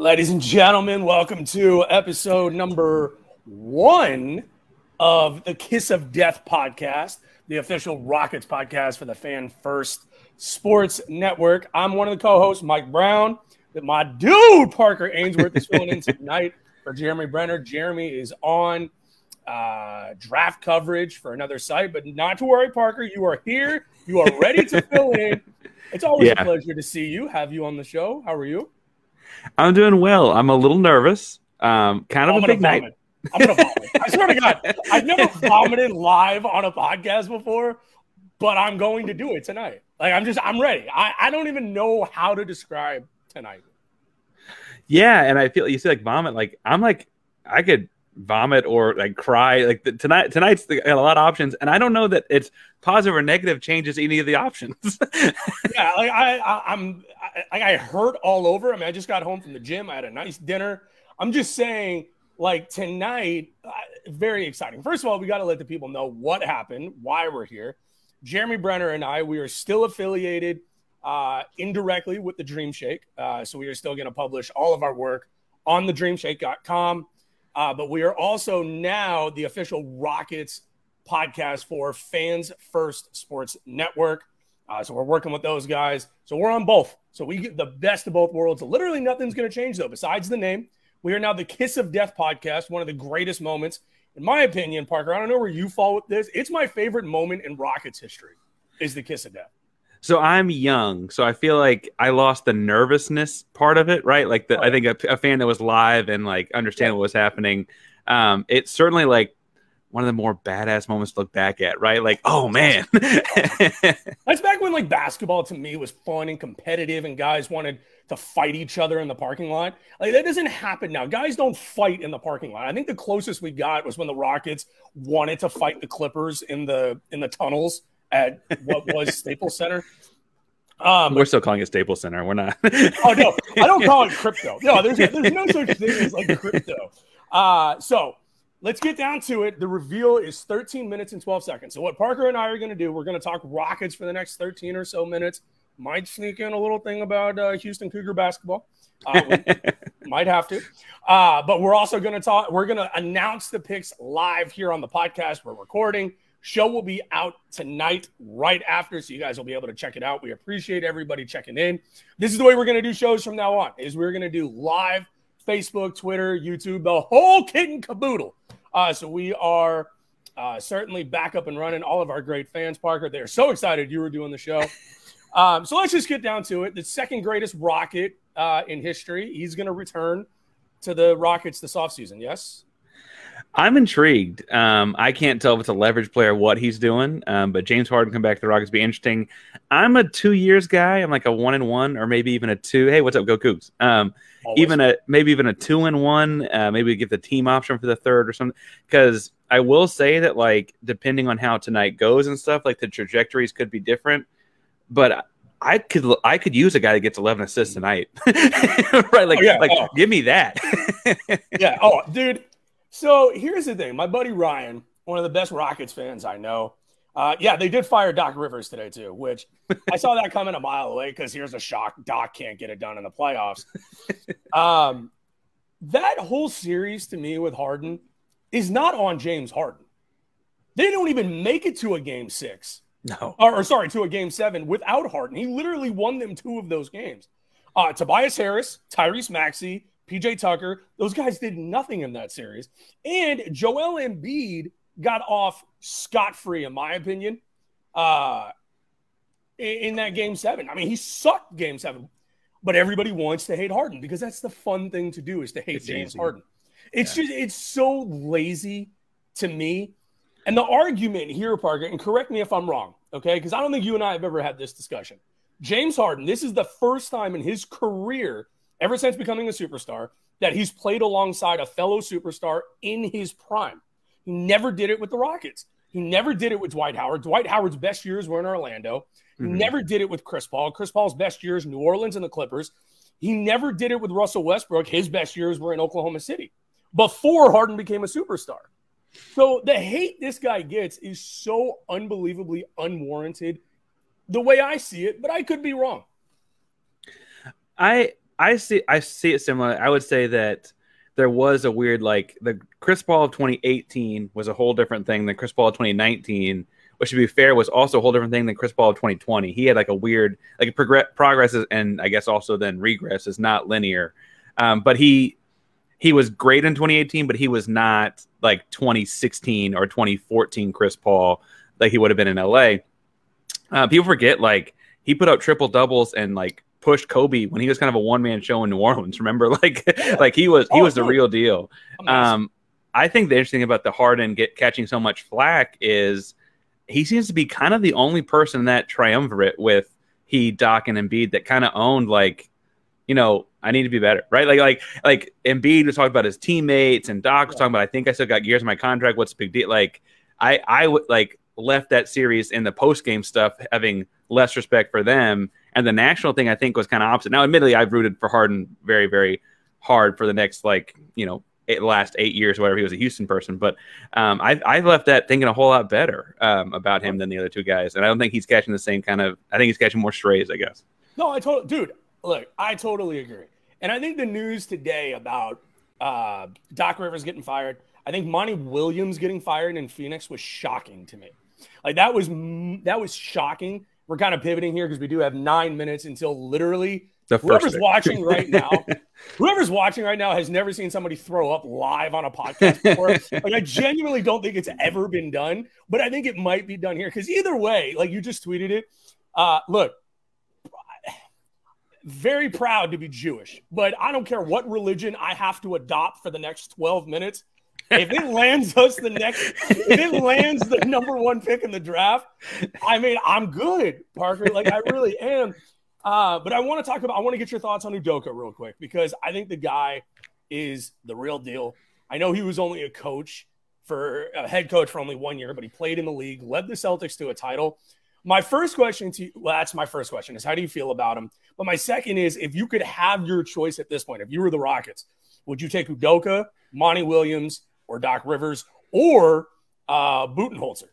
Ladies and gentlemen, welcome to episode number one of the Kiss of Death podcast, the official Rockets podcast for the Fan First Sports Network. I'm one of the co-hosts, Mike Brown. That my dude Parker Ainsworth is filling in tonight for Jeremy Brenner. Jeremy is on uh, draft coverage for another site, but not to worry, Parker. You are here. You are ready to fill in. It's always Yeah. a pleasure to see you. Have you on the show? How are you? I'm doing well. I'm a little nervous. Um, kind of I'm a big night. I'm gonna vomit. I swear to God, I've never vomited live on a podcast before, but I'm going to do it tonight. Like I'm just, I'm ready. I, I don't even know how to describe tonight. Yeah, and I feel you said like vomit. Like I'm like I could vomit or like cry. Like the, tonight, tonight's the, got a lot of options, and I don't know that it's positive or negative changes any of the options. yeah, like I, I I'm, I, I hurt all over. I mean, I just got home from the gym. I had a nice dinner. I'm just saying, like tonight, uh, very exciting. First of all, we got to let the people know what happened, why we're here. Jeremy Brenner and I, we are still affiliated uh, indirectly with the Dream Shake, uh, so we are still going to publish all of our work on the DreamShake.com. Uh, but we are also now the official Rockets podcast for Fans First Sports Network. Uh, so we're working with those guys. So we're on both. So we get the best of both worlds. Literally nothing's going to change though, besides the name. We are now the Kiss of Death podcast, one of the greatest moments, in my opinion, Parker. I don't know where you fall with this. It's my favorite moment in Rockets history. Is the Kiss of Death. So I'm young, so I feel like I lost the nervousness part of it, right? Like the, I think a, a fan that was live and like understand what was happening. Um, it's certainly like one of the more badass moments to look back at, right? Like, oh man, That's back when like basketball to me was fun and competitive, and guys wanted to fight each other in the parking lot. Like that doesn't happen now. Guys don't fight in the parking lot. I think the closest we got was when the Rockets wanted to fight the Clippers in the in the tunnels at what was Staples Center. Um, we're still calling it Staples Center. We're not. oh no, I don't call it crypto. No, there's there's no such thing as like crypto. Uh, so let's get down to it. The reveal is 13 minutes and 12 seconds. So, what Parker and I are going to do, we're going to talk Rockets for the next 13 or so minutes. Might sneak in a little thing about uh, Houston Cougar basketball. Uh, might have to. Uh, but we're also going to talk, we're going to announce the picks live here on the podcast. We're recording. Show will be out tonight, right after, so you guys will be able to check it out. We appreciate everybody checking in. This is the way we're going to do shows from now on. Is we're going to do live Facebook, Twitter, YouTube, the whole kit and caboodle. Uh, so we are uh, certainly back up and running. All of our great fans, Parker, they're so excited you were doing the show. Um, so let's just get down to it. The second greatest Rocket uh, in history. He's going to return to the Rockets this offseason. Yes. I'm intrigued. Um, I can't tell if it's a leverage player what he's doing, um, but James Harden come back to the Rockets be interesting. I'm a two years guy. I'm like a one and one, or maybe even a two. Hey, what's up, go Cougs? Um, even a maybe even a two and one. Uh, maybe give the team option for the third or something. Because I will say that like depending on how tonight goes and stuff, like the trajectories could be different. But I could I could use a guy that gets 11 assists tonight, right? Like, Oh, yeah. like Oh. give me that. yeah. Oh, dude. So here's the thing. My buddy Ryan, one of the best Rockets fans I know. Uh, yeah, they did fire Doc Rivers today too, which I saw that coming a mile away because here's a shock: Doc can't get it done in the playoffs. um, that whole series to me with Harden is not on James Harden. They don't even make it to a game six no, or, or sorry, to a game seven without Harden. He literally won them two of those games. Uh, Tobias Harris, Tyrese Maxey, PJ Tucker, those guys did nothing in that series. And Joel Embiid got off scot free, in my opinion, uh, in, that game seven. I mean, he sucked game seven, but everybody wants to hate Harden because that's the fun thing to do is to hate It's James easy. Harden. It's just, it's so lazy to me. And the argument here, Parker, and correct me if I'm wrong, okay? Because I don't think you and I have ever had this discussion. James Harden, this is the first time in his career, ever since becoming a superstar, that he's played alongside a fellow superstar in his prime. He never did it with the Rockets. He never did it with Dwight Howard. Dwight Howard's best years were in Orlando. He Mhm. never did it with Chris Paul. Chris Paul's best years, New Orleans and the Clippers. He never did it with Russell Westbrook. His best years were in Oklahoma City before Harden became a superstar. So the hate this guy gets is so unbelievably unwarranted, the way I see it, but I could be wrong. I I see I see it similar. I would say that there was a weird like the Chris Paul of 2018 was a whole different thing than Chris Paul of 2019. Which to be fair was also a whole different thing than Chris Paul of 2020. He had like a weird like progress and I guess also then regress is not linear. Um, but he he was great in 2018, but he was not like 2016 or 2014 Chris Paul like he would have been in LA. Uh, people forget like he put up triple doubles and like pushed Kobe when he was kind of a one man show in New Orleans. Remember, like like he was he Oh, was the dude. real deal. Um, I think the interesting about the Harden get catching so much flack is he seems to be kind of the only person in that triumvirate with he, Doc, and Embiid that kind of owned like, you know, I need to be better, right? Like like like Embiid was talking about his teammates and Doc was talking about I think I still got gears in my contract. What's the big deal? Like I I would like left that series in the post game stuff having less respect for them. And the national thing I think was kind of opposite. Now, admittedly, I've rooted for Harden very, very hard for the next like you know eight, last eight years, or whatever. He was a Houston person, but um, I I left that thinking a whole lot better um, about him than the other two guys, and I don't think he's catching the same kind of. I think he's catching more strays, I guess. No, I totally, dude. Look, I totally agree. And I think the news today about uh, Doc Rivers getting fired, I think Monty Williams getting fired in Phoenix was shocking to me. Like that was that was shocking. We're kind of pivoting here because we do have nine minutes until literally The first whoever's watching right now. whoever's watching right now has never seen somebody throw up live on a podcast before. like I genuinely don't think it's ever been done, but I think it might be done here because either way, like you just tweeted it. Uh, look, very proud to be Jewish, but I don't care what religion I have to adopt for the next 12 minutes. If it lands us the next, if it lands the number one pick in the draft, I mean, I'm good, Parker. Like, I really am. Uh, but I want to talk about, I want to get your thoughts on Udoka real quick because I think the guy is the real deal. I know he was only a coach for a head coach for only one year, but he played in the league, led the Celtics to a title. My first question to you, well, that's my first question is how do you feel about him? But my second is if you could have your choice at this point, if you were the Rockets, would you take Udoka, Monty Williams, or Doc Rivers or uh, Budenholzer.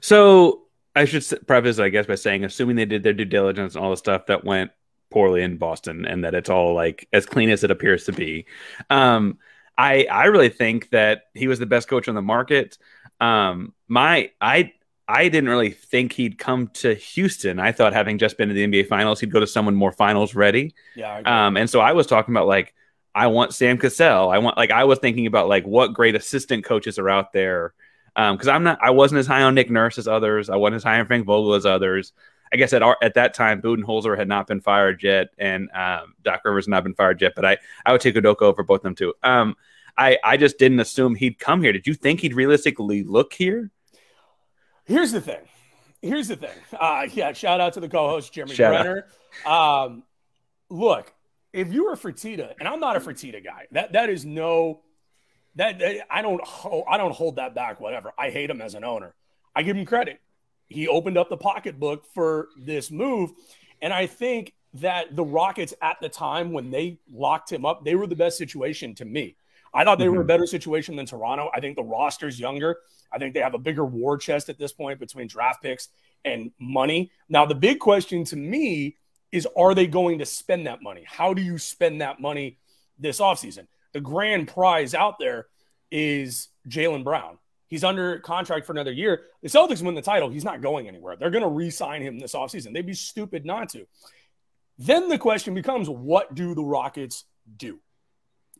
So I should preface, I guess, by saying, assuming they did their due diligence and all the stuff that went poorly in Boston, and that it's all like as clean as it appears to be. Um, I I really think that he was the best coach on the market. Um, my I I didn't really think he'd come to Houston. I thought having just been to the NBA Finals, he'd go to someone more finals ready. Yeah. Um, and so I was talking about like I want Sam Cassell. I want like I was thinking about like what great assistant coaches are out there. Um, because I'm not I wasn't as high on Nick Nurse as others. I wasn't as high on Frank Vogel as others. I guess at our, at that time, Budenholzer had not been fired yet, and um, Doc Rivers had not been fired yet. But I I would take Udoka over both of them too. Um, I I just didn't assume he'd come here. Did you think he'd realistically look here? Here's the thing. Here's the thing. Uh, yeah, shout out to the co-host Jeremy Shout out. Brenner. Um, look, if you were Fertitta, and I'm not a Fertitta guy, that that is no that, that- I don't ho- I don't hold that back. Whatever. I hate him as an owner. I give him credit. He opened up the pocketbook for this move, and I think that the Rockets at the time when they locked him up, they were the best situation to me. I thought they were a mm-hmm. better situation than Toronto. I think the roster's younger. I think they have a bigger war chest at this point between draft picks and money. Now, the big question to me is are they going to spend that money? How do you spend that money this offseason? The grand prize out there is Jaylen Brown. He's under contract for another year. The Celtics win the title. He's not going anywhere. They're going to re sign him this offseason. They'd be stupid not to. Then the question becomes what do the Rockets do?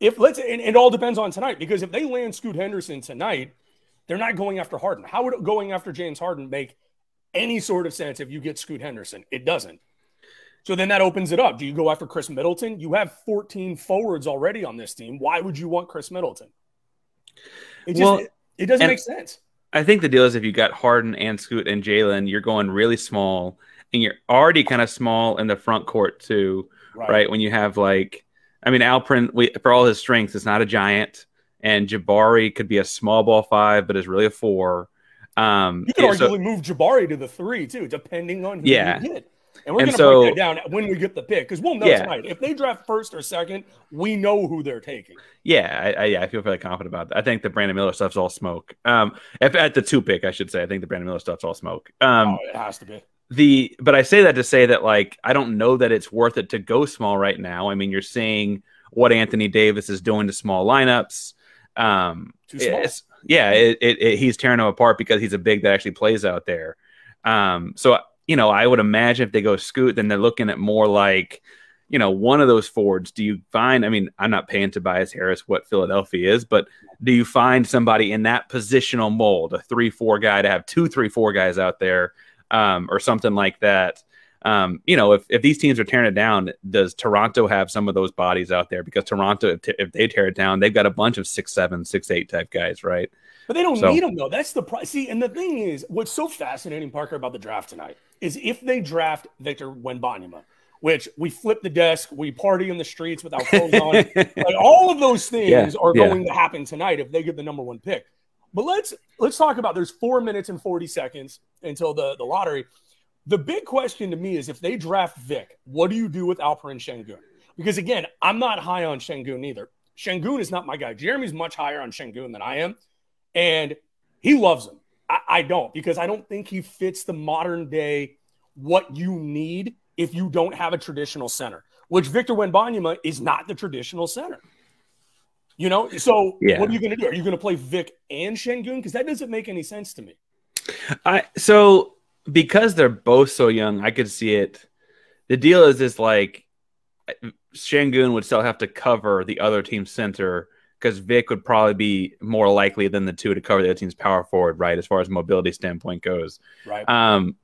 If let's, and it all depends on tonight because if they land Scoot Henderson tonight, they're not going after Harden. How would going after James Harden make any sort of sense if you get Scoot Henderson? It doesn't. So then that opens it up. Do you go after Khris Middleton? You have 14 forwards already on this team. Why would you want Khris Middleton? It just Well, it, it doesn't make sense. I think the deal is if you got Harden and Scoot and Jalen, you're going really small, and you're already kind of small in the front court too, right? When you have like, I mean, Alperen, we, for all his strengths, is not a giant, and Jabari could be a small ball five, but is really a four. Um, You could yeah, so- arguably move Jabari to the three too, depending on who Yeah. you get. And we're going to so- break that down when we get the pick because we'll know Yeah. tonight. If they draft first or second, we know who they're taking. Yeah, I, I, yeah, I feel fairly confident about that. I think the Brandon Miller stuff's all smoke. Um, if at the two pick, I should say, I think the Brandon Miller stuff's all smoke. Um, oh, it has to be. the but I say that to say that like I don't know that it's worth it to go small right now. I mean, you're seeing what Anthony Davis is doing to small lineups. Um, Too small. yeah, it, it, it- he's tearing them apart because he's a big that actually plays out there. Um, so you know, I would imagine if they go scoot, then they're looking at more like you know one of those forwards. Do you find? I mean, I'm not paying Tobias Harris what Philadelphia is, but do you find somebody in that positional mold, a three four guy, to have two three four guys out there? um, or something like that. Um, you know, if, if these teams are tearing it down, does Toronto have some of those bodies out there? Because Toronto, if, if they tear it down, they've got a bunch of six seven, six eight type guys, right? But they don't So- need them though. That's the price. See, and the thing is, what's so fascinating, Parker, about the draft tonight is if they draft Victor Wembanyama, which we flip the desk, we party in the streets without clothes on, like all of those things Yeah, are yeah. going to happen tonight if they get the number one pick. But let's let's talk about there's four minutes and 40 seconds until the, the lottery. The big question to me is if they draft Vic, what do you do with Alperen Sengun? Because again, I'm not high on Sengun either. Sengun is not my guy. Jeremy's much higher on Sengun than I am. And he loves him. I, I don't because I don't think he fits the modern day what you need if you don't have a traditional center, which Victor Wembanyama is not the traditional center. You know, so Yeah. what are you going to do? Are you going to play Vic and Sengun? Because that doesn't make any sense to me. I so because they're both so young, I could see it. The deal is is like Sengun would still have to cover the other team's center because Vic would probably be more likely than the two to cover the other team's power forward, right? As far as mobility standpoint goes. Right. Um,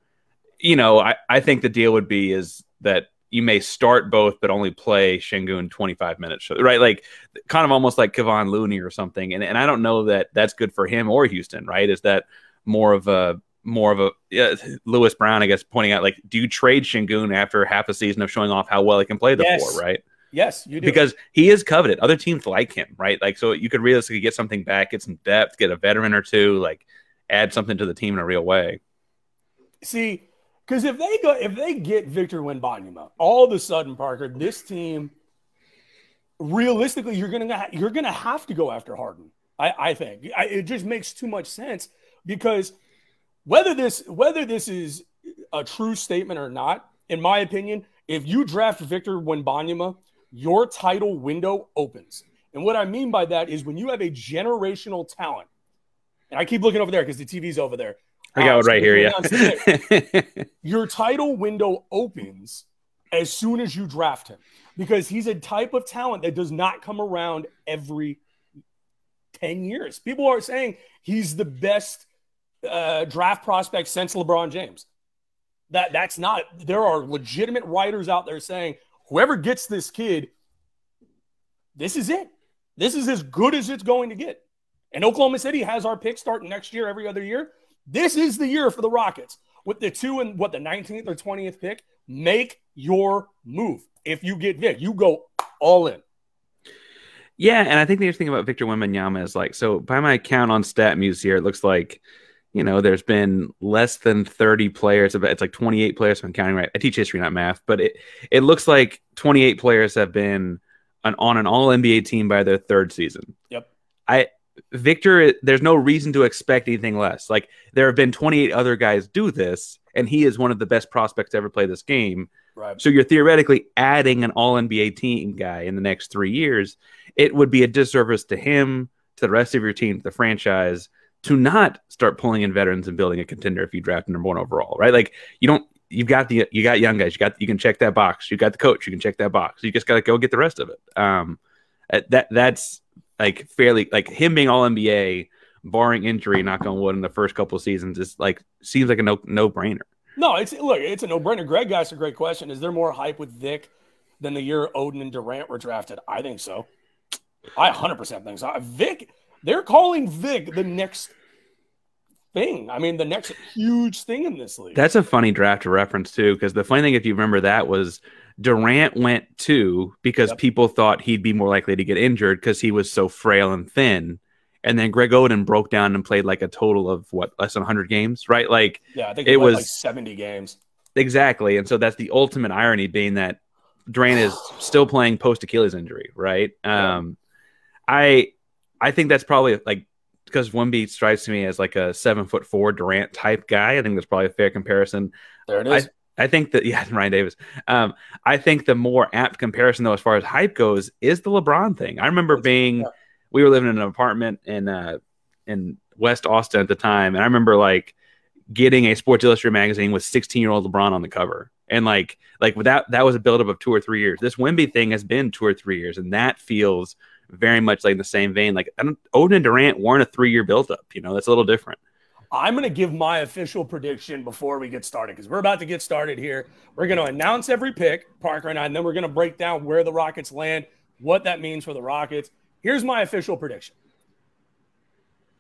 you know, I, I think the deal would be is that you may start both, but only play Sengun 25 minutes, right? Like kind of almost like Kevon Looney or something. And, and I don't know that that's good for him or Houston, right? Is that more of a, more of a yeah, Lewis Brown, I guess, pointing out like, do you trade Sengun after half a season of showing off how well he can play the Yes. four, right? yes, you do. Because he is coveted. Other teams like him, right? Like, so you could realistically get something back, get some depth, get a veteran or two, like add something to the team in a real way. See, because if they go, if they get Victor Wembanyama, all of a sudden, Parker, this team, realistically, you're gonna you're gonna have to go after Harden. I, I think I, it just makes too much sense because whether this whether this is a true statement or not, in my opinion, if you draft Victor Wembanyama, your title window opens. And what I mean by that is when you have a generational talent, and I keep looking over there because the TV's over there. I got it right here. Yeah. your title window opens as soon as you draft him because he's a type of talent that does not come around every 10 years. People are saying he's the best uh, draft prospect since LeBron James. That that's not there are legitimate writers out there saying whoever gets this kid this is it. This is as good as it's going to get. And Oklahoma City has our pick starting next year every other year. This is the year for the Rockets with the two and what the 19th or 20th pick. Make your move. If you get Vic, you go all in. Yeah, and I think the interesting thing about Victor Wembanyama is like, so by my count on StatMuse here, it looks like, you know, there's been less than 30 players. It's like 28 players. If I'm counting right. I teach history, not math, but it it looks like 28 players have been an, on an All NBA team by their third season. Yep. I Victor, there's no reason to expect anything less. Like there have been 28 other guys do this, and he is one of the best prospects to ever play this game. Right. So you're theoretically adding an all NBA team guy in the next three years. It would be a disservice to him, to the rest of your team, to the franchise, to not start pulling in veterans and building a contender if you draft number one overall, right? Like you don't you've got the you got young guys, you got you can check that box, you got the coach, you can check that box. You just gotta go get the rest of it. Um uh, that that's like fairly like him being all NBA, barring injury, knock on wood, in the first couple of seasons is like seems like a no no brainer. No, it's look, it's a no-brainer. Greg asked a great question. Is there more hype with Vic than the year Oden and Durant were drafted? I think so. I 100% think so. Vic, they're calling Vic the next thing. I mean, the next huge thing in this league. That's a funny draft to reference too, because the funny thing, if you remember that, was Durant went two because Yep. people thought he'd be more likely to get injured because he was so frail and thin. And then Greg Oden broke down and played like a total of what less than 100 games, right? Like yeah, I think it was- like 70 games. exactly. And so that's the ultimate irony being that Durant is still playing post Achilles injury, right? Um, I I think that's probably like because Wemby strikes me as like a seven foot four Durant type guy. I think that's probably a fair comparison. There it is. I think that yeah, Ryan Davis. Um, I think the more apt comparison though, as far as hype goes, is the LeBron thing. I remember being yeah. we were living in an apartment in uh in West Austin at the time, and I remember like getting a Sports Illustrated magazine with 16 year old LeBron on the cover. And like like that that was a buildup of two or three years. This Wemby thing has been two or three years, and that feels very much like in the same vein. Like Oden and Durant weren't a three year buildup. You know, that's a little different. I'm going to give my official prediction before we get started because we're about to get started here. We're going to announce every pick, Parker and I, and then we're going to break down where the Rockets land, what that means for the Rockets. Here's my official prediction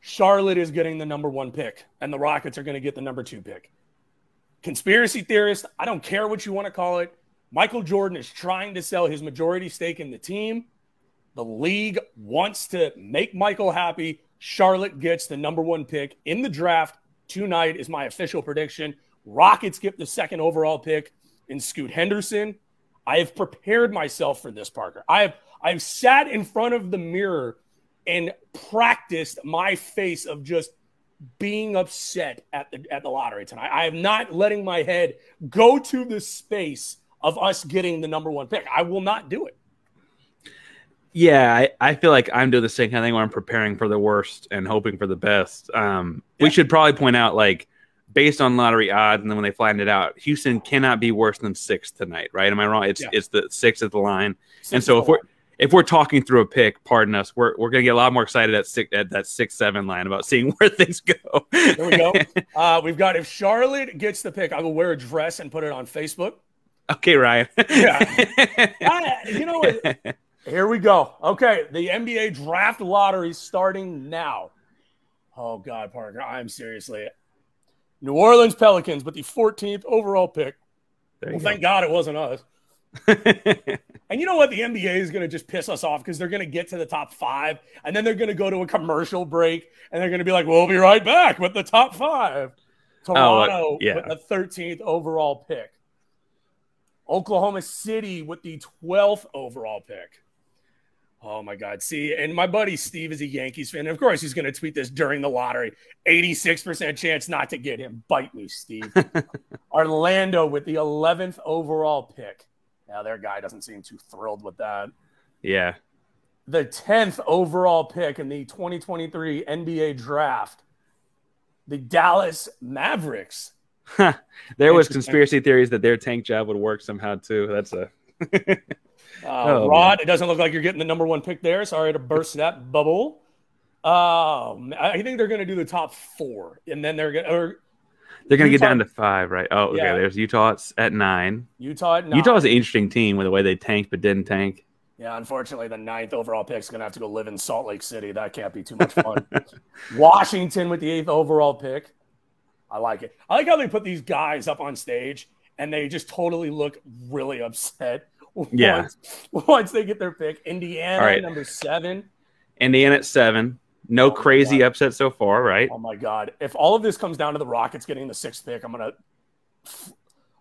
Charlotte is getting the number one pick, and the Rockets are going to get the number two pick. Conspiracy theorist, I don't care what you want to call it. Michael Jordan is trying to sell his majority stake in the team. The league wants to make Michael happy. Charlotte gets the number one pick in the draft tonight, is my official prediction. Rockets get the second overall pick in Scoot Henderson. I have prepared myself for this, Parker. I have I've sat in front of the mirror and practiced my face of just being upset at the at the lottery tonight. I am not letting my head go to the space of us getting the number one pick. I will not do it. Yeah, I, I feel like I'm doing the same kind of thing where I'm preparing for the worst and hoping for the best. Um, We should probably point out, like, based on lottery odds, and then when they flattened it out, Houston cannot be worse than six tonight, right? Am I wrong? It's Yeah. it's the six at the line, Six and so if we're if we're talking through a pick, pardon us, we're we're gonna get a lot more excited at six at that six seven line about seeing where things go. There we go. Uh, we've got if Charlotte gets the pick, I will wear a dress and put it on Facebook. okay, Ryan. Yeah. I- you know what? Here we go. Okay, the NBA draft lottery starting now. Oh God, Parker, I'm seriously. New Orleans Pelicans with the 14th overall pick. Well, go. thank God it wasn't us. And you know what? The NBA is going to just piss us off because they're going to get to the top five and then they're going to go to a commercial break and they're going to be like, we'll be right back with the top five. Toronto yeah. with the 13th overall pick. Oklahoma City with the 12th overall pick. Oh my God. See, and my buddy Steve is a Yankees fan. And of course, he's going to tweet this during the lottery 86% chance not to get him. Bite me, Steve. Orlando with the 11th overall pick. Now, their guy doesn't seem too thrilled with that. Yeah. The 10th overall pick in the 2023 NBA draft, the Dallas Mavericks. there was conspiracy theories that their tank job would work somehow too. That's a Uh, oh, Rod, man. it doesn't look like you're getting the number one pick there. Sorry to burst that bubble. Um, I think they're going to do the top four, and then they're going to. They're going to get down to five, right? Oh, okay. Yeah. There's Utah at nine. Utah at nine. Utah's an interesting team with the way they tanked but didn't tank. Yeah, unfortunately, the ninth overall pick is going to have to go live in Salt Lake City. That can't be too much fun. Washington with the eighth overall pick. I like it. I like how they put these guys up on stage and they just totally look really upset yeah. Once, once they get their pick. Indiana, right. number seven. Indiana at seven. No oh crazy upset so far, right? Oh my god! If all of this comes down to the Rockets getting the sixth pick, I'm gonna.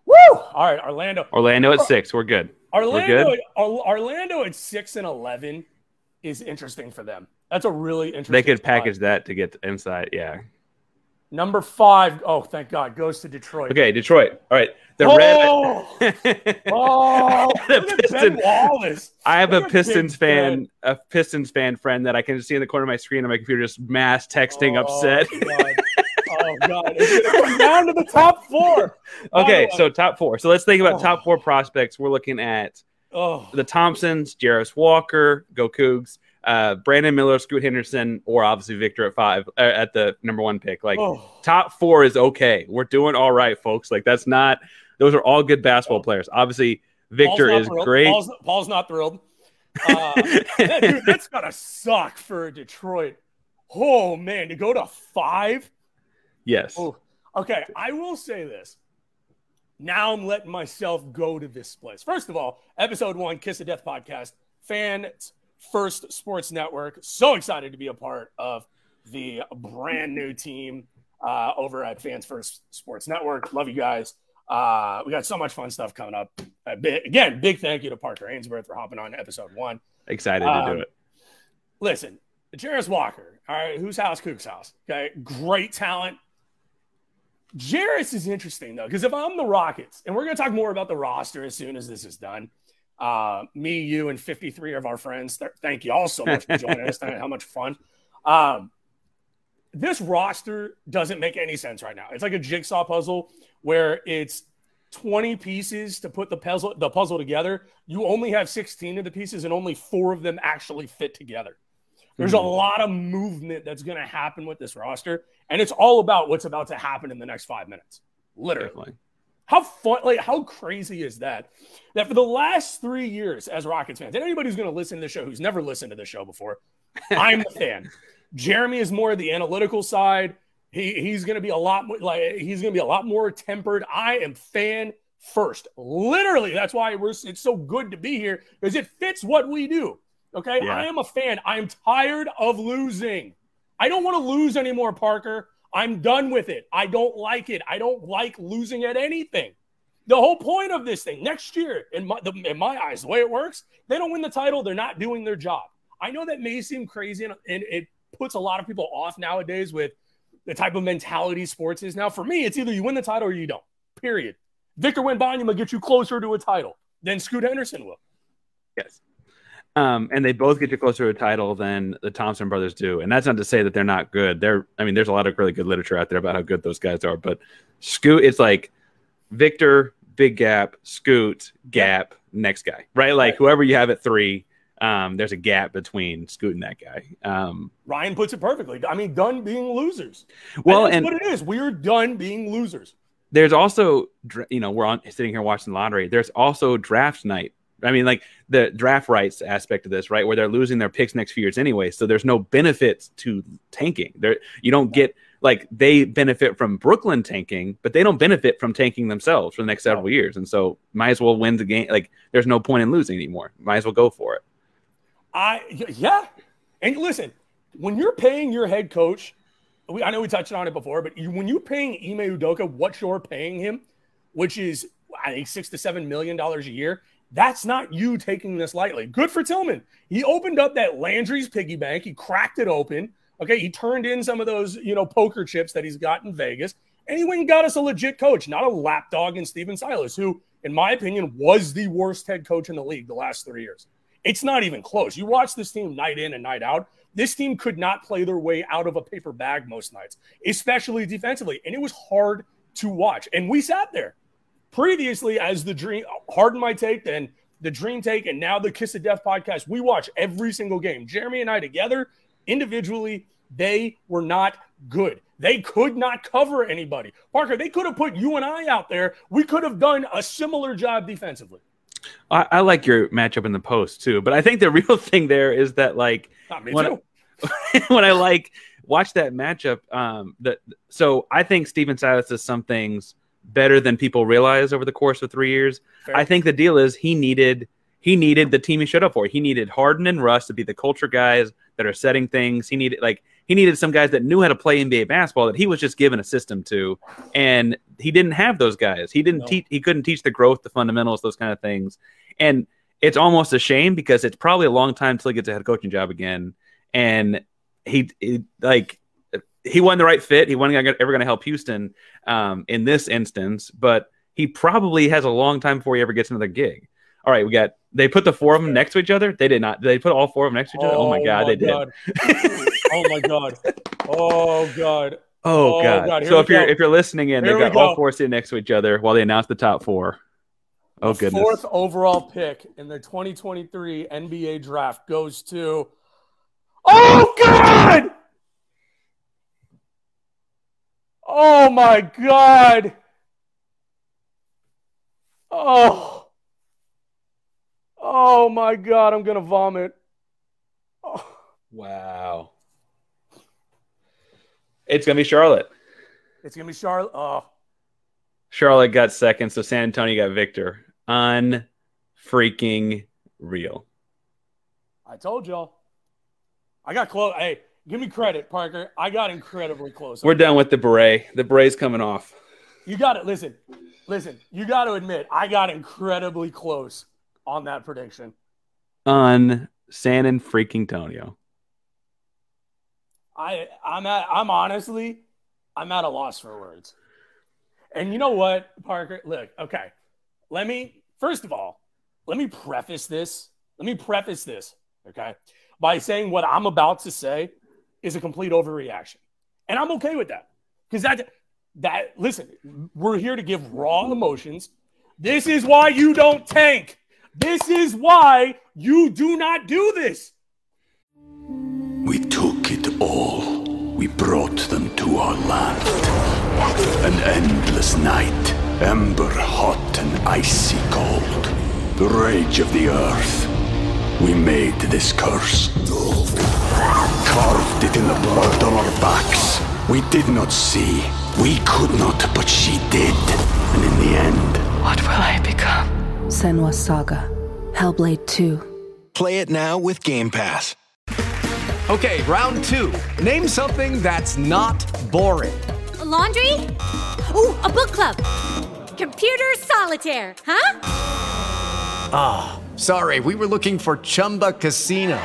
Woo! All right, Orlando. Orlando at oh. six. We're good. Orlando. We're good? Orlando at six and eleven is interesting for them. That's a really interesting. They could package that to get inside. Yeah. Number five, oh thank God, goes to Detroit. Okay, Detroit. All right, the oh! red. oh, the Piston, Wallace. I have a Pistons fan, a Pistons fan friend that I can see in the corner of my screen on my computer, just mass texting, oh, upset. God. oh God! It's down to the top four. Okay, so top four. So let's think about oh. top four prospects. We're looking at oh. the Thompsons, Jarace Walker, Go Cougs uh, Brandon Miller, Scoot Henderson, or obviously Victor at five uh, at the number one pick. Like oh. top four is okay. We're doing all right, folks. Like that's not. Those are all good basketball oh. players. Obviously, Victor is thrilled. great. Paul's, Paul's not thrilled. Uh, that, dude, that's gotta suck for Detroit. Oh man, to go to five. Yes. Oh, okay, I will say this. Now I'm letting myself go to this place. First of all, episode one, Kiss of Death podcast. Fans First Sports Network. So excited to be a part of the brand new team uh, over at Fans First Sports Network. Love you guys. Uh, we got so much fun stuff coming up. Uh, big, again, big thank you to Parker Ainsworth for hopping on episode one. Excited um, to do um, it. Listen, Jarace Walker. All right, whose house? Coogs' house. Okay, great talent. Jarace is interesting though, because if I'm the Rockets, and we're going to talk more about the roster as soon as this is done uh, me, you, and 53 of our friends. Th- thank you all so much for joining us tonight. How much fun. Um, this roster doesn't make any sense right now. It's like a jigsaw puzzle where it's 20 pieces to put the puzzle the puzzle together. You only have 16 of the pieces and only 4 of them actually fit together. There's mm-hmm. a lot of movement that's going to happen with this roster and it's all about what's about to happen in the next 5 minutes. Literally. Definitely. How fun, like, how crazy is that? That for the last three years, as Rockets fans, and anybody who's going to listen to the show who's never listened to the show before, I'm the fan. Jeremy is more the analytical side. He, he's going to be a lot more like he's going to be a lot more tempered. I am fan first. Literally, that's why we're it's so good to be here because it fits what we do. Okay, yeah. I am a fan. I am tired of losing. I don't want to lose anymore, Parker. I'm done with it. I don't like it. I don't like losing at anything. The whole point of this thing next year, in my, the, in my eyes, the way it works, they don't win the title. They're not doing their job. I know that may seem crazy and, and it puts a lot of people off nowadays with the type of mentality sports is now. For me, it's either you win the title or you don't, period. Victor Wembanyama get you closer to a title than Scoot Henderson will. Yes. Um, and they both get you closer to a title than the Thompson brothers do. And that's not to say that they're not good. They're, I mean, there's a lot of really good literature out there about how good those guys are. But Scoot, it's like Victor, big gap, Scoot, gap, next guy, right? Like whoever you have at three, um, there's a gap between Scoot and that guy. Um, Ryan puts it perfectly. I mean, done being losers. Well, and what it is, we're done being losers. There's also, you know, we're on sitting here watching lottery. There's also draft night I mean, like the draft rights aspect of this, right? Where they're losing their picks next few years anyway. So there's no benefits to tanking. There, you don't get like they benefit from Brooklyn tanking, but they don't benefit from tanking themselves for the next several years. And so might as well win the game. Like there's no point in losing anymore. Might as well go for it. I yeah. And listen, when you're paying your head coach, we, I know we touched on it before, but you, when you're paying Ime Udoka what you're paying him, which is I think six to seven million dollars a year, That's not you taking this lightly. Good for Tilman. He opened up that Landry's piggy bank. He cracked it open. Okay, he turned in some of those, you know, poker chips that he's got in Vegas, and he went and got us a legit coach, not a lapdog in Stephen Silas, who, in my opinion, was the worst head coach in the league the last three years. It's not even close. You watch this team night in and night out. This team could not play their way out of a paper bag most nights, especially defensively, and it was hard to watch. And we sat there previously as the dream, harden my take, then the dream take, and now the Kiss of Death podcast. We watch every single game. Jeremy and I together, individually, they were not good. They could not cover anybody. Parker, they could have put you and I out there. We could have done a similar job defensively. I, I like your matchup in the post too, but I think the real thing there is that like me when, too. when I like watch that matchup, um, that so I think Steven Silas does some things better than people realize over the course of three years. Fair. I think the deal is he needed he needed the team he showed up for. He needed Harden and Russ to be the culture guys that are setting things. He needed like he needed some guys that knew how to play NBA basketball that he was just given a system to, and he didn't have those guys. He didn't No. teach. He couldn't teach the growth, the fundamentals, those kind of things. And it's almost a shame because it's probably a long time till he gets a head coaching job again. And he, he like he wasn't the right fit. He wasn't ever going to help Houston um, in this instance, but he probably has a long time before he ever gets another gig. All right, we got they put the four of them next to each other. They did not. They put all four of them next to each other. Oh, my god, they did. Oh my god. Oh god. Oh, Oh, god. God, so if you're if you're listening in, Here they've we got all four sitting next to each other while they announce the top four. Oh The goodness. Fourth overall pick in the 2023 NBA draft goes to. Oh God! Oh my God! Oh. Oh my God! I'm gonna vomit. Oh. Wow. It's gonna be Charlotte. It's gonna be Charlotte. Oh. Charlotte got second, so San Antonio got Victor. Unfreaking real. I told y'all. I got close. Hey, give me credit, Parker. I got incredibly close. We're done with the beret. The beret's coming off. You got it. Listen, listen. You got to admit, I got incredibly close on that prediction. On San and freaking Antonio. I, I'm at. I'm honestly, I'm at a loss for words. And you know what, Parker? Look, okay. Let me first of all, let me preface this. Let me preface this, okay, by saying what I'm about to say is a complete overreaction, and I'm okay with that because that that listen, we're here to give raw emotions. This is why you don't tank. This is why you do not do this. We took it all. We brought them to our land. An endless night, ember hot and icy cold. The rage of the earth. We made this curse. Carved it in the blood on our backs. We did not see. We could not, but she did. And in the end, What will I become? Senua's Saga. Hellblade 2. Play it now with Game Pass. Okay, round two. Name something that's not boring. laundry? Ooh, a book club. Computer solitaire, huh? Ah, sorry, we were looking for Chumba Casino.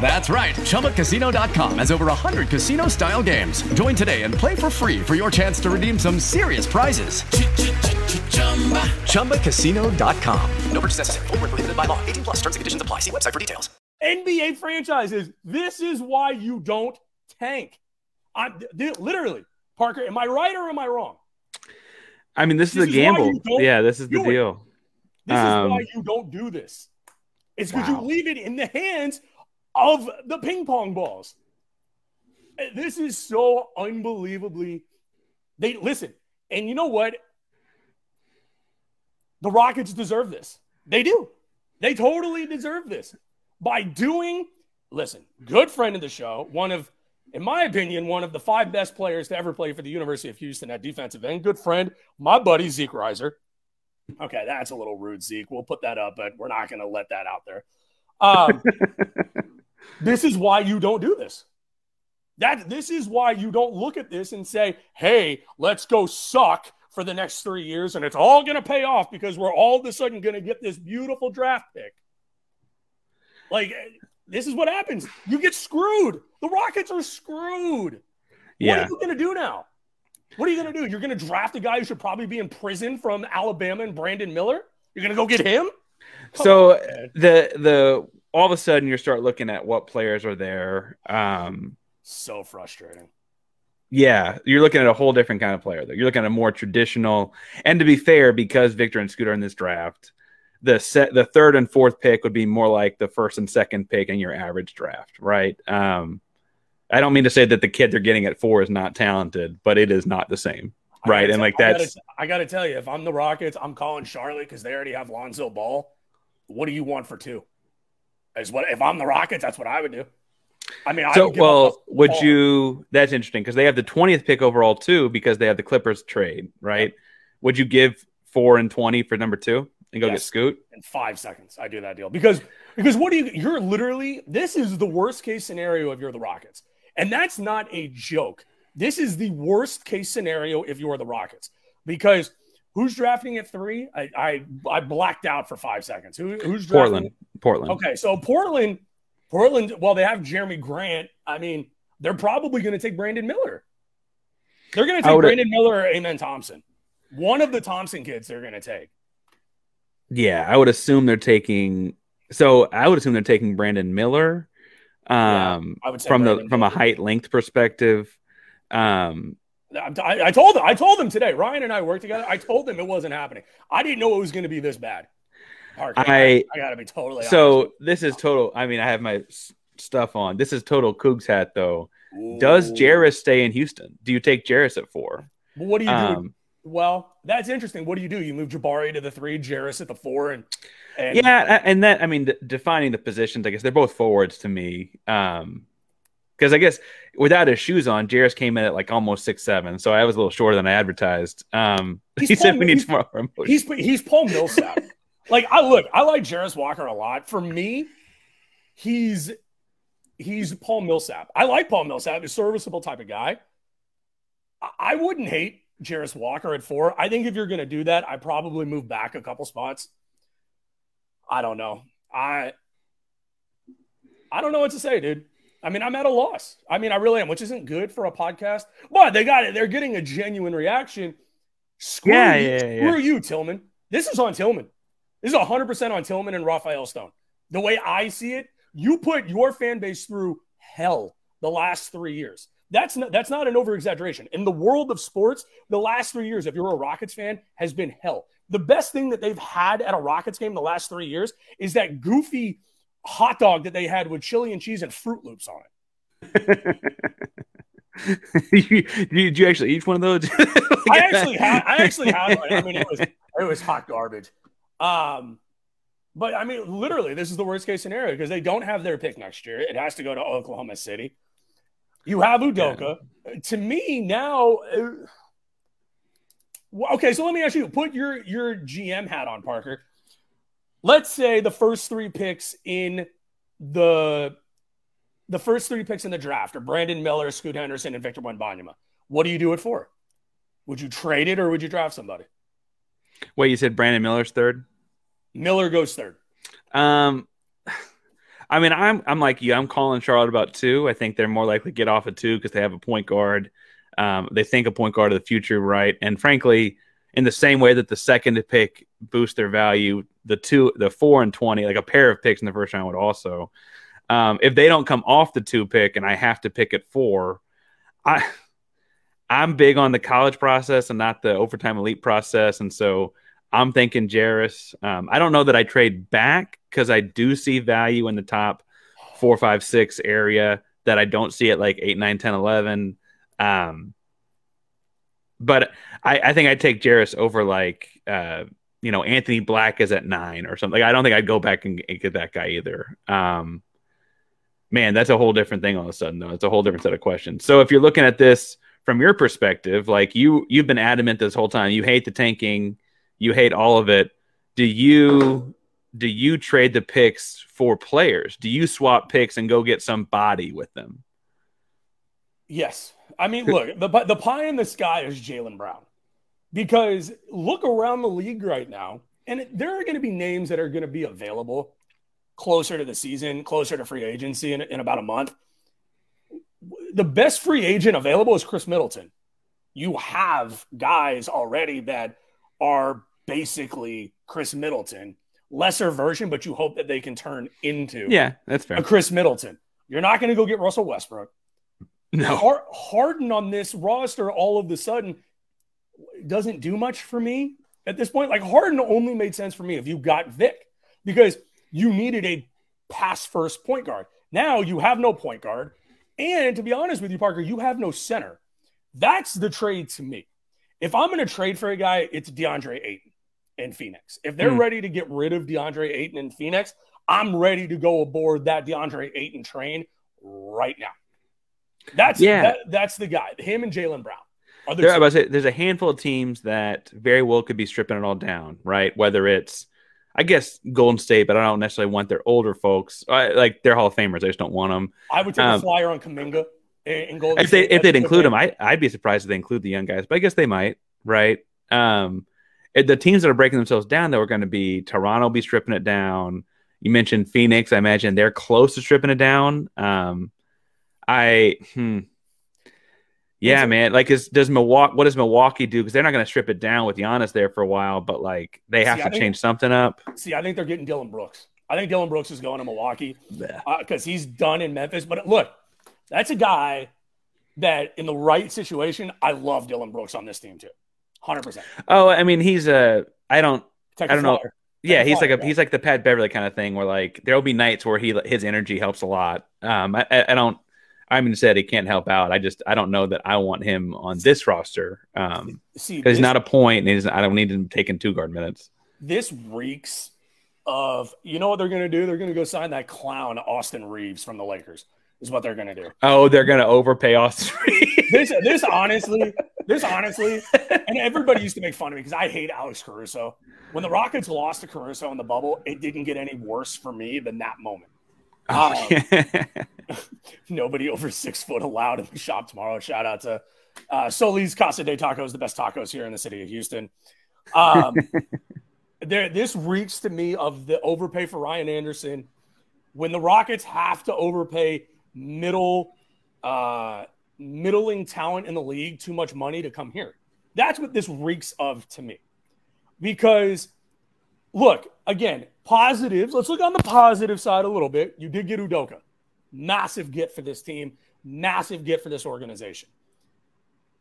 That's right. ChumbaCasino.com has over 100 casino style games. Join today and play for free for your chance to redeem some serious prizes. ChumbaCasino.com. No purchase necessary. Void where prohibited by law. 18 plus terms and conditions apply. See website for details. NBA franchises. This is why you don't tank. I'm th- literally, Parker. Am I right or am I wrong? I mean, this, This is is a gamble. Yeah, this is the deal. it. This Um, is why you don't do this. It's because wow. you leave it in the hands of the ping pong balls. Uh, This is so unbelievably. They listen, and you know what? The Rockets deserve this. They do. They totally deserve this by doing. Listen, good friend of the show, one of, in my opinion, one of the five best players to ever play for the University of Houston at defensive end. Good friend, my buddy Zeke Reiser. Okay, that's a little rude, Zeke. We'll put that up, but we're not going to let that out there. Um, this is why you don't do this. That this is why you don't look at this and say, "Hey, let's go suck for the next three years, and it's all going to pay off because we're all of a sudden going to get this beautiful draft pick. Like, this is what happens. You get screwed. The Rockets are screwed. Yeah. What are you going to do now? What are you going to do? You're going to draft a guy who should probably be in prison from Alabama and Brandon Miller? You're going to go get him? Come so on, the the all of a sudden you start looking at what players are there. Um, so frustrating. yeah, you're looking at a whole different kind of player. Though you're looking at a more traditional. And to be fair, because Victor and Scooter in this draft, the set the third and fourth pick would be more like the first and second pick in your average draft, right? Um, I don't mean to say that the kid they're getting at four is not talented, but it is not the same, right? And tell- like I that's gotta, I got to tell you, if I'm the Rockets, I'm calling Charlotte because they already have Lonzo Ball. What do you want for two? Is what if I'm the Rockets? That's what I would do. I mean, I so would give well. Would Ball. you? That's interesting because they have the twentieth pick overall too because they have the Clippers trade, right? Would you give four and twenty for number two and go get Scoot? in five seconds. I do that deal because because what do you? You're literally this is the worst case scenario if you're the Rockets, and that's not a joke. This is the worst case scenario if you're the Rockets because who's drafting at three? I I, I blacked out for five seconds. Who, who's drafting? Portland. Portland. Okay, so Portland, Portland. Well, they have Jerami Grant. I mean, they're probably going to take Brandon Miller. They're going to take Brandon Miller or Amen Thompson. One of the Thompson kids they're going to take. Yeah, I would assume they're taking. So I would assume they're taking Brandon Miller. Um, I would say from the from a height length perspective. Um, I, I told them. I told them today. Ryan and I worked together. I told them it wasn't happening. I didn't know it was going to be this bad. Parker, I- I, got to be totally so this is total. I mean, I have my stuff on. This is total Coogs hat though. Does Ooh. Jarace stay in Houston? Do you take Jarace at four? What do you do? Well, that's interesting. What do you do? You move Jabari to the three, Jarace at the four, and, and yeah, and that I mean, d- defining the positions. I guess they're both forwards to me. Um, because I guess without his shoes on, Jarace came in at like almost six seven, so I was a little shorter than I advertised. Um, He's he said Paul- we need he's- more promotion. He's he's Paul Millsap. like I look, I like Jarace Walker a lot. For me, he's he's Paul Millsap. I like Paul Millsap, a serviceable type of guy. I, I wouldn't hate Jarace Walker at four. I think if you're gonna do that, I probably move back a couple spots. I don't know. I I don't know what to say, dude. I mean, I'm at a loss. I mean, I really am, which isn't good for a podcast. But they got it. They're getting a genuine reaction. Screw Yeah, you, yeah, screw you, Tilman. This is on Tilman. This is 100% on Tilman and Rafael Stone. The way I see it, you put your fan base through hell the last three years. That's not, that's not an over exaggeration. In the world of sports, the last three years, if you're a Rockets fan, has been hell. The best thing that they've had at a Rockets game the last three years is that goofy hot dog that they had with chili and cheese and Froot Loops on it. you, did you actually eat one of those? I actually had I actually had one. I mean, it was it was hot garbage. Um, but I mean, literally, this is the worst case scenario because they don't have their pick next year. It has to go to Oklahoma City. You have Udoka. To me now. uh, okay, so let me ask you: put your your GM hat on, Parker. Let's say the first three picks in the the first three picks in the draft are Brandon Miller, Scoot Henderson, and Victor Wembanyama. What do you do it for? Would you trade it or would you draft somebody? Wait, you said Brandon Miller's third? Miller goes third. Um, I mean, I'm I'm like you. I'm calling Charlotte about two. I think they're more likely to get off at two because they have a point guard. Um, they think a point guard of the future, right? And frankly, in the same way that the second pick boosts their value, the two, the four and twenty, like a pair of picks in the first round would also. Um, if they don't come off the two pick and I have to pick at four, I I'm big on the college process and not the overtime elite process, and so I'm thinking Jarace. Um, I don't know that I trade back because I do see value in the top four, five, six area that I don't see at like eight, nine, 10, 11. Um, but I, I think I'd take Jarace over like, uh, you know, Anthony Black is at nine or something. Like, I don't think I'd go back and, and get that guy either. Um, man, that's a whole different thing all of a sudden, though. It's a whole different set of questions. So if you're looking at this from your perspective, like you, you've been adamant this whole time, you hate the tanking, you hate all of it. Do you do you trade the picks for players? Do you swap picks and go get some body with them? Yes. I mean, look, the the pie in the sky is Jaylen Brown. because look around the league right now, and there are going to be names that are going to be available closer to the season, closer to free agency in, in about a month. The best free agent available is Khris Middleton. You have guys already that are basically Khris Middleton, lesser version, but you hope that they can turn into Yeah, that's fair. a Khris Middleton. You're not going to go get Russell Westbrook. No. Har- Harden on this roster all of the sudden doesn't do much for me at this point. Like Harden only made sense for me if you got Vic because you needed a pass first point guard. Now you have no point guard. And to be honest with you, Parker, you have no center. That's the trade to me. If I'm going to trade for a guy, it's DeAndre Ayton in Phoenix. If they're Hmm. ready to get rid of DeAndre Ayton in Phoenix, I'm ready to go aboard that DeAndre Ayton train right now. That's Yeah. that, that's the guy. Him and Jaylen Brown. There. I about say, there's a handful of teams that very well could be stripping it all down, right? Whether it's, I guess, Golden State, but I don't necessarily want their older folks, uh, like they're Hall of Famers. I just don't want them. I would take Um, a flyer on Kuminga in, Golden If they State. if they'd include them, I I'd be surprised if they include the young guys, but I guess they might, right? Um, it- the teams that are breaking themselves down, though, were going to be Toronto, be stripping it down. You mentioned Phoenix. I imagine they're close to stripping it down. Um, I hmm. Yeah, man. Like, is does Milwaukee? What does Milwaukee do? Because they're not going to strip it down with Giannis there for a while, but like they have See, to think- change something up. See, I think they're getting Dillon Brooks. I think Dillon Brooks is going to Milwaukee because he's done in Memphis. But look, that's a guy that in the right situation, I love Dillon Brooks on this team too. 100%. Oh, I mean, he's a. I don't. Take I don't know. flyer. Yeah, he's like a yeah. he's like the Pat Beverley kind of thing, where like there'll be nights where he his energy helps a lot. Um, I, I don't. I mean, said he can't help out. I just I don't know that I want him on this roster. Um, See, because he's not a point, and he's, I don't need him taking two guard minutes. This reeks of, you know what they're going to do? They're going to go sign that clown, Austin Reaves from the Lakers, is what they're going to do. Oh, they're gonna overpay Austin. this this honestly, this honestly, and everybody used to make fun of me because I hate Alex Caruso. When the Rockets lost to Caruso in the bubble, it didn't get any worse for me than that moment. Um, nobody over six foot allowed in the shop tomorrow. Shout out to uh, Solis Casa de Tacos, the best tacos here in the city of Houston. Um, there, this reeks to me of the overpay for Ryan Anderson. When the Rockets have to overpay middle, uh, middling talent in the league too much money to come here, that's what this reeks of to me. Because look again, positives. Let's look on the positive side a little bit. You did get Udoka, massive get for this team, massive get for this organization.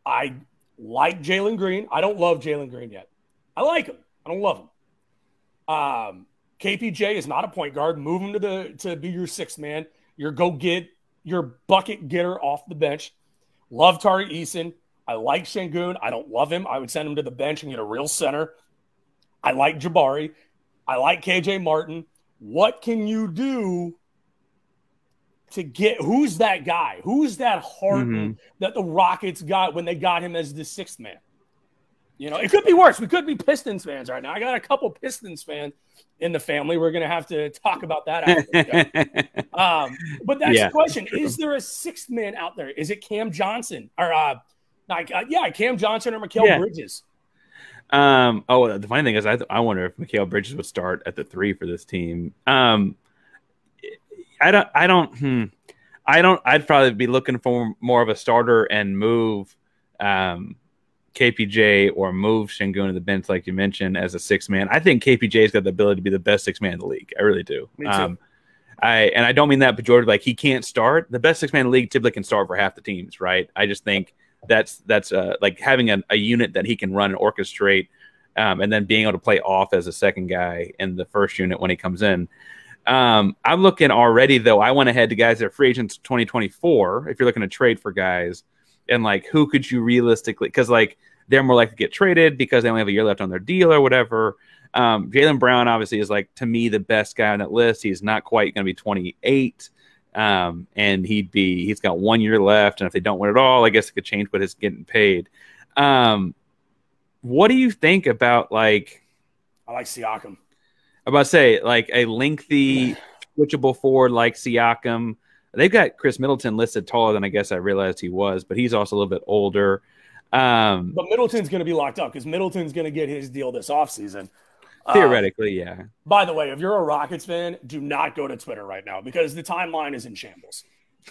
I like Jalen Green. I don't love Jalen Green yet. I like him. I don't love him. Um, KPJ is not a point guard. Move him to the to be your sixth man. Your go get your bucket getter off the bench. Love Tari Eason. I like Sengun. I don't love him. I would send him to the bench and get a real center. I like Jabari. I like KJ Martin. What can you do to get who's that guy? Who's that Harden mm-hmm. that the Rockets got when they got him as the sixth man? You know, it could be worse. We could be Pistons fans right now. I got a couple Pistons fans in the family. We're going to have to talk about that. Um, but that's Yeah. the question: Is there a sixth man out there? Is it Cam Johnson or uh, like uh, yeah, Cam Johnson or Mikal Yeah. Bridges? Um. Oh, the funny thing is, I I wonder if Mikal Bridges would start at the three for this team. Um. I don't. I don't. Hmm. I don't. I'd probably be looking for more of a starter and move, um, KPJ or move Sengun to the bench, like you mentioned, as a six man. I think KPJ's got the ability to be the best six man in the league. I really do. Me too. Um, I and I don't mean that pejorative. Like he can't start. The best six man in the league typically can start for half the teams, right? I just think that's that's uh, like having a, a unit that he can run and orchestrate, um, and then being able to play off as a second guy in the first unit when he comes in. Um, I'm looking already though. I went ahead to guys that are free agents 2024. If you're looking to trade for guys, and like who could you realistically? Because like they're more likely to get traded because they only have a year left on their deal or whatever. Um, Jaylen Brown obviously is like to me the best guy on that list. He's not quite going to be 28, um, and he'd be he's got one year left. And if they don't win at all, I guess it could change But what is getting paid. Um, what do you think about like? I like Siakam. I'm about to say like a lengthy switchable forward like Siakam. They've got Khris Middleton listed taller than I guess I realized he was, but he's also a little bit older. Um, But Middleton's going to be locked up because Middleton's going to get his deal this offseason. Uh, theoretically, yeah. by the way, if you're a Rockets fan, do not go to Twitter right now because the timeline is in shambles.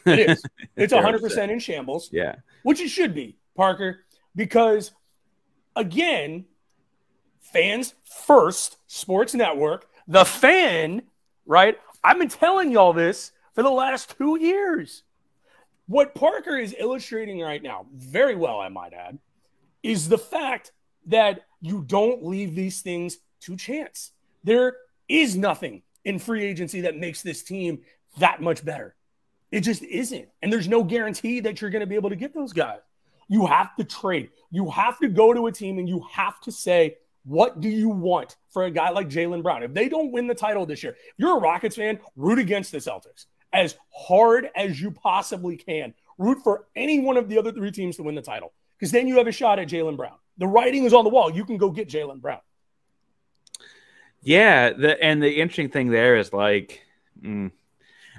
It is. It's 100% in shambles, Yeah. which it should be, Parker, because again, fans first, sports network, the fan, right? I've been telling y'all this for the last two years. What Parker is illustrating right now, very well, I might add, is the fact that you don't leave these things to chance. There is nothing in free agency that makes this team that much better. It just isn't. And there's no guarantee that you're going to be able to get those guys. You have to trade. You have to go to a team and you have to say, what do you want for a guy like Jaylen Brown? If they don't win the title this year, you're a Rockets fan, root against the Celtics as hard as you possibly can. Root for any one of the other three teams to win the title because then you have a shot at Jaylen Brown. The writing is on the wall. You can go get Jaylen Brown. Yeah, the and the interesting thing there is like, mm,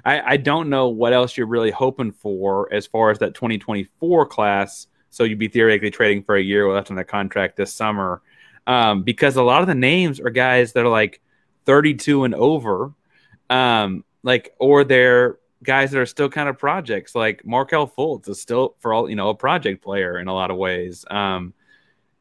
I I don't know what else you're really hoping for as far as that 2024 class. So you'd be theoretically trading for a year left on the contract this summer, um, because a lot of the names are guys that are like 32 and over, um, like or they're guys that are still kind of projects. Like Markelle Fultz is still for all you know a project player in a lot of ways. Um,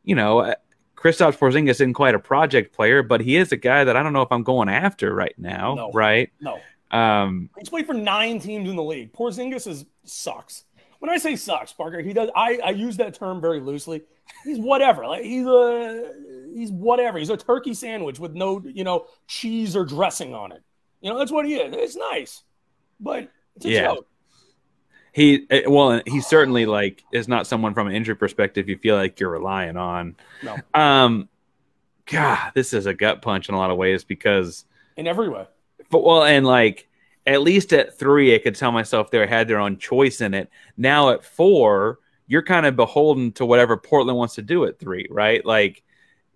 you know, Kristaps Porzingis isn't quite a project player, but he is a guy that I don't know if I'm going after right now, No. right? No. Um, He's played for nine teams in the league. Porzingis is sucks. When I say sucks, Parker, he does. I, I use that term very loosely. He's whatever. Like he's a he's whatever. He's a turkey sandwich with no you know cheese or dressing on it. You know that's what he is. It's nice, but it's a Yeah. joke. he well, he certainly like is not someone from an injury perspective you feel like you're relying on. No, Um, God, this is a gut punch in a lot of ways because in every way. But well, and like at least at three, I could tell myself they had their own choice in it. Now at four, you're kind of beholden to whatever Portland wants to do at three, right? Like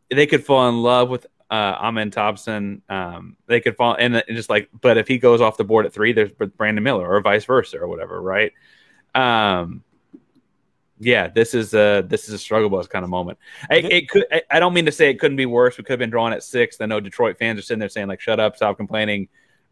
they could fall in love with uh Amen Thompson. Um, they could fall and it just like, but if he goes off the board at three, there's Brandon Miller or vice versa or whatever, right? Um, yeah, this is a this is a struggle bus kind of moment. I, it could. I, I don't mean to say it couldn't be worse. We could have been drawn at six. I know Detroit fans are sitting there saying like, "Shut up, stop complaining."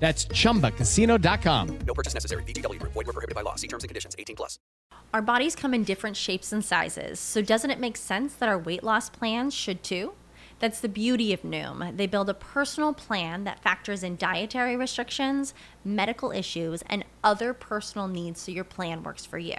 That's chumbacasino.com. No purchase necessary. VGW Group. Void were prohibited by law. See terms and conditions. 18 plus. Our bodies come in different shapes and sizes, so doesn't it make sense that our weight loss plans should too? That's the beauty of Noom. They build a personal plan that factors in dietary restrictions, medical issues, and other personal needs so your plan works for you.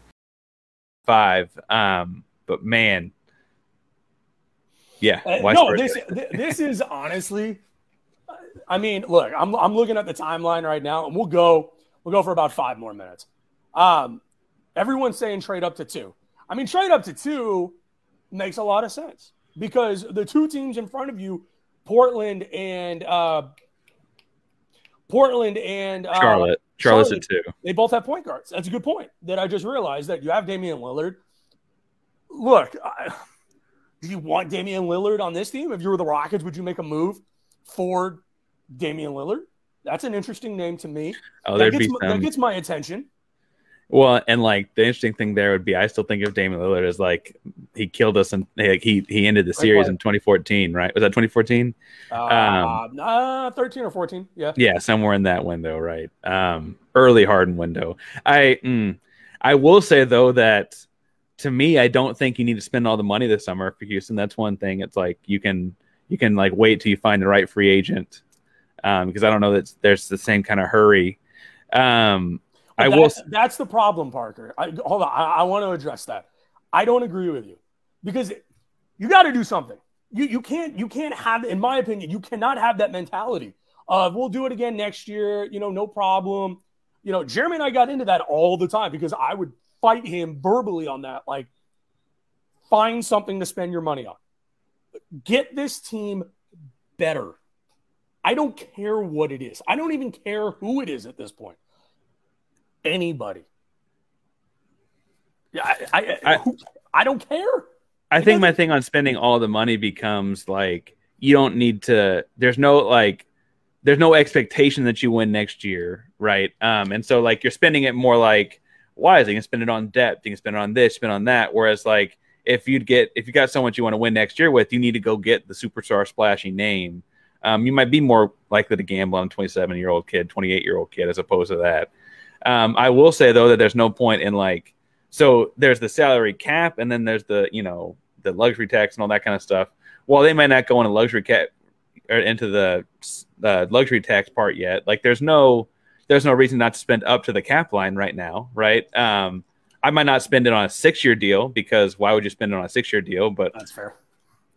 Five. Um, but man, yeah. Uh, no, this this is honestly. I mean, look, I'm I'm looking at the timeline right now, and we'll go we'll go for about five more minutes. Um, everyone's saying trade up to two. I mean, trade up to two makes a lot of sense because the two teams in front of you, Portland and uh, Portland and uh, Charlotte. Charlotte's at two. They both have point guards. That's a good point that I just realized that you have Damian Lillard. Look, I, do you want Damian Lillard on this team? If you were the Rockets, would you make a move for Damian Lillard? That's an interesting name to me. Oh, that, gets my, that gets my attention. Well, and like the interesting thing there would be, I still think of Damian Lillard as like he killed us and like he he ended the series in 2014, right? Was that 2014? Uh, um, uh, 13 or 14. Yeah. Yeah, somewhere in that window, right? Um, early Harden window. I mm, I will say though that to me, I don't think you need to spend all the money this summer for Houston. That's one thing. It's like you can you can like wait till you find the right free agent um, because I don't know that there's the same kind of hurry. Um, I will. that's, That's the problem, Parker. I, hold on. I, I want to address that. I don't agree with you because you got to do something. You you can't you can't have, in my opinion, you cannot have that mentality of we'll do it again next year. You know, no problem. You know, Jeremy and I got into that all the time because I would fight him verbally on that. Like, find something to spend your money on. Get this team better. I don't care what it is. I don't even care who it is at this point. Anybody. Yeah, I I, I, who, I don't care. I think my thing on spending all the money becomes like you don't need to. There's no like, there's no expectation that you win next year, right? Um, and so like you're spending it more like wisely. You can spend it on depth. You can spend it on this, spend on that. Whereas like if you'd get if you got someone you want to win next year with, you need to go get the superstar splashy name. Um, you might be more likely to gamble on a 27 year old kid, 28 year old kid, as opposed to that. Um, I will say though that there's no point in like so there's the salary cap and then there's the you know the luxury tax and all that kind of stuff. Well, they might not go into luxury cap or into the uh, luxury tax part yet. Like there's no there's no reason not to spend up to the cap line right now, right? Um, I might not spend it on a six year deal because why would you spend it on a six year deal? But that's fair.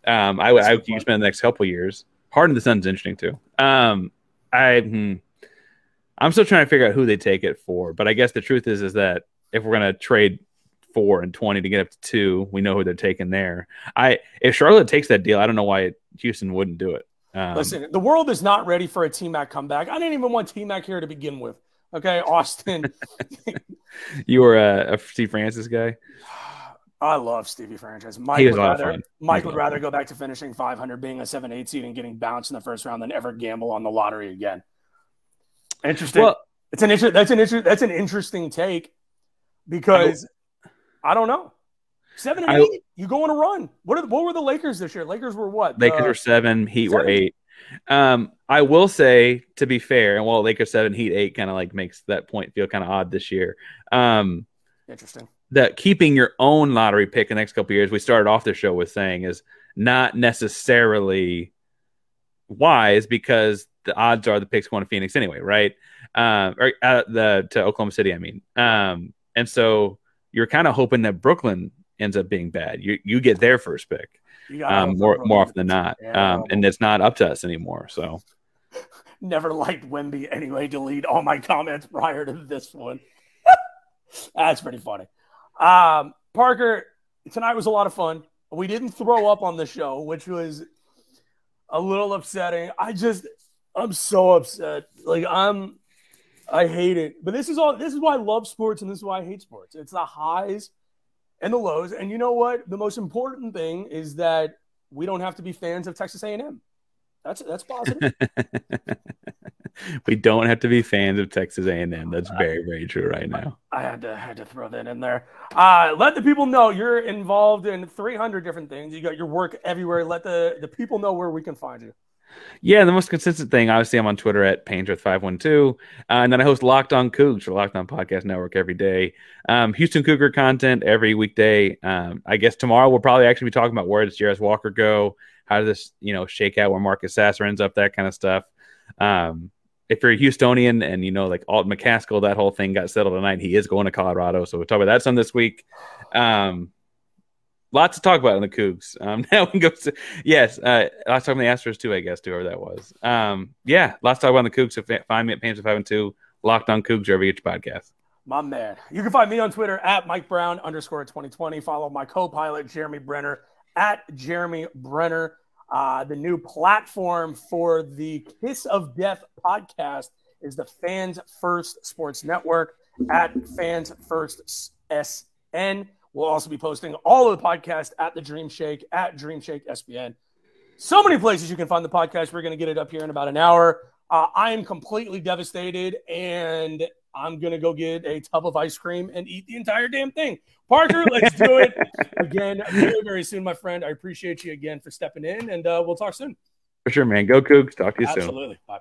Um, I would I would spend the next couple years. Harden the Sun's interesting too. Um, I hmm, I'm still trying to figure out who they take it for, but I guess the truth is is that if we're gonna trade four and twenty to get up to two, we know who they're taking there. I if Charlotte takes that deal, I don't know why Houston wouldn't do it. Um, Listen, the world is not ready for a T Mac comeback. I didn't even want T Mac here to begin with. Okay, Austin. you were a, a Steve Francis guy. I love Stevie Francis. Mike He would a lot of rather. Mike would a lot of rather go back to finishing 500, being a seven eight seed, and getting bounced in the first round than ever gamble on the lottery again. Interesting. Well- it's an inter- that's an inter- that's an interesting take because I don't know. Seven and I- eight, you go on a run. What are, what were the Lakers this year? Lakers were what? Lakers The- were seven, Heat were eight. Um, I will say, to be fair, and while Lakers seven, Heat eight kind of like makes that point feel kind of odd this year. Um, Interesting. that keeping your own lottery pick in the next couple of years, we started off the show with saying is not necessarily wise because the odds are the picks going to Phoenix anyway, right? Um, or uh, the to Oklahoma City, I mean. Um, and so you're kind of hoping that Brooklyn ends up being bad. You you get their first pick um, more more often than not, um, and it's not up to us anymore. So Never liked Wemby anyway. Delete all my comments prior to this one. That's pretty funny. Um, Parker, tonight was a lot of fun. We didn't throw up on the show, which was a little upsetting. I just, I'm so upset. Like I'm, I hate it. But this is all. This is why I love sports, and this is why I hate sports. It's the highs and the lows. And you know what? The most important thing is that we don't have to be fans of Texas A&M. That's that's positive. we don't have to be fans of Texas A&M. That's very very true right now. I had to had to throw that in there. Uh, let the people know you're involved in 300 different things. You got your work everywhere. Let the the people know where we can find you. Yeah, the most consistent thing, obviously, I'm on Twitter at Painsworth512. Uh, and then I host Locked On Coogs for Locked On Podcast Network every day. Um, Houston Cougar content every weekday. Um, I guess tomorrow we'll probably actually be talking about where does Jarace Walker go? How does this, you know, shake out where Marcus Sasser ends up, that kind of stuff. Um, if you're a Houstonian and you know, like Alt McCaskill, that whole thing got settled tonight. He is going to Colorado. So we'll talk about that some this week. Um, lots to talk about in the Coogs. Um, now we go to yes, uh, talk about the Astros too, I guess, whoever that was. Um, yeah, lots to talk about in the Coogs. So find me at Pams five and two, locked on Coogs, wherever you get your podcast. My man. You can find me on Twitter at Mike Brown underscore 2020. Follow my co-pilot Jeremy Brenner at Jeremy Brenner. Uh, the new platform for the Kiss of Death podcast is the Fans First Sports Network at Fans First SN. We'll also be posting all of the podcast at the Dream Shake at Dream Shake SBN. So many places you can find the podcast. We're going to get it up here in about an hour. Uh, I am completely devastated, and I'm gonna go get a tub of ice cream and eat the entire damn thing. Parker, let's do it again very, very soon, my friend. I appreciate you again for stepping in, and uh, we'll talk soon. For sure, man. Go Coogs. Talk to you soon. Absolutely. Bye.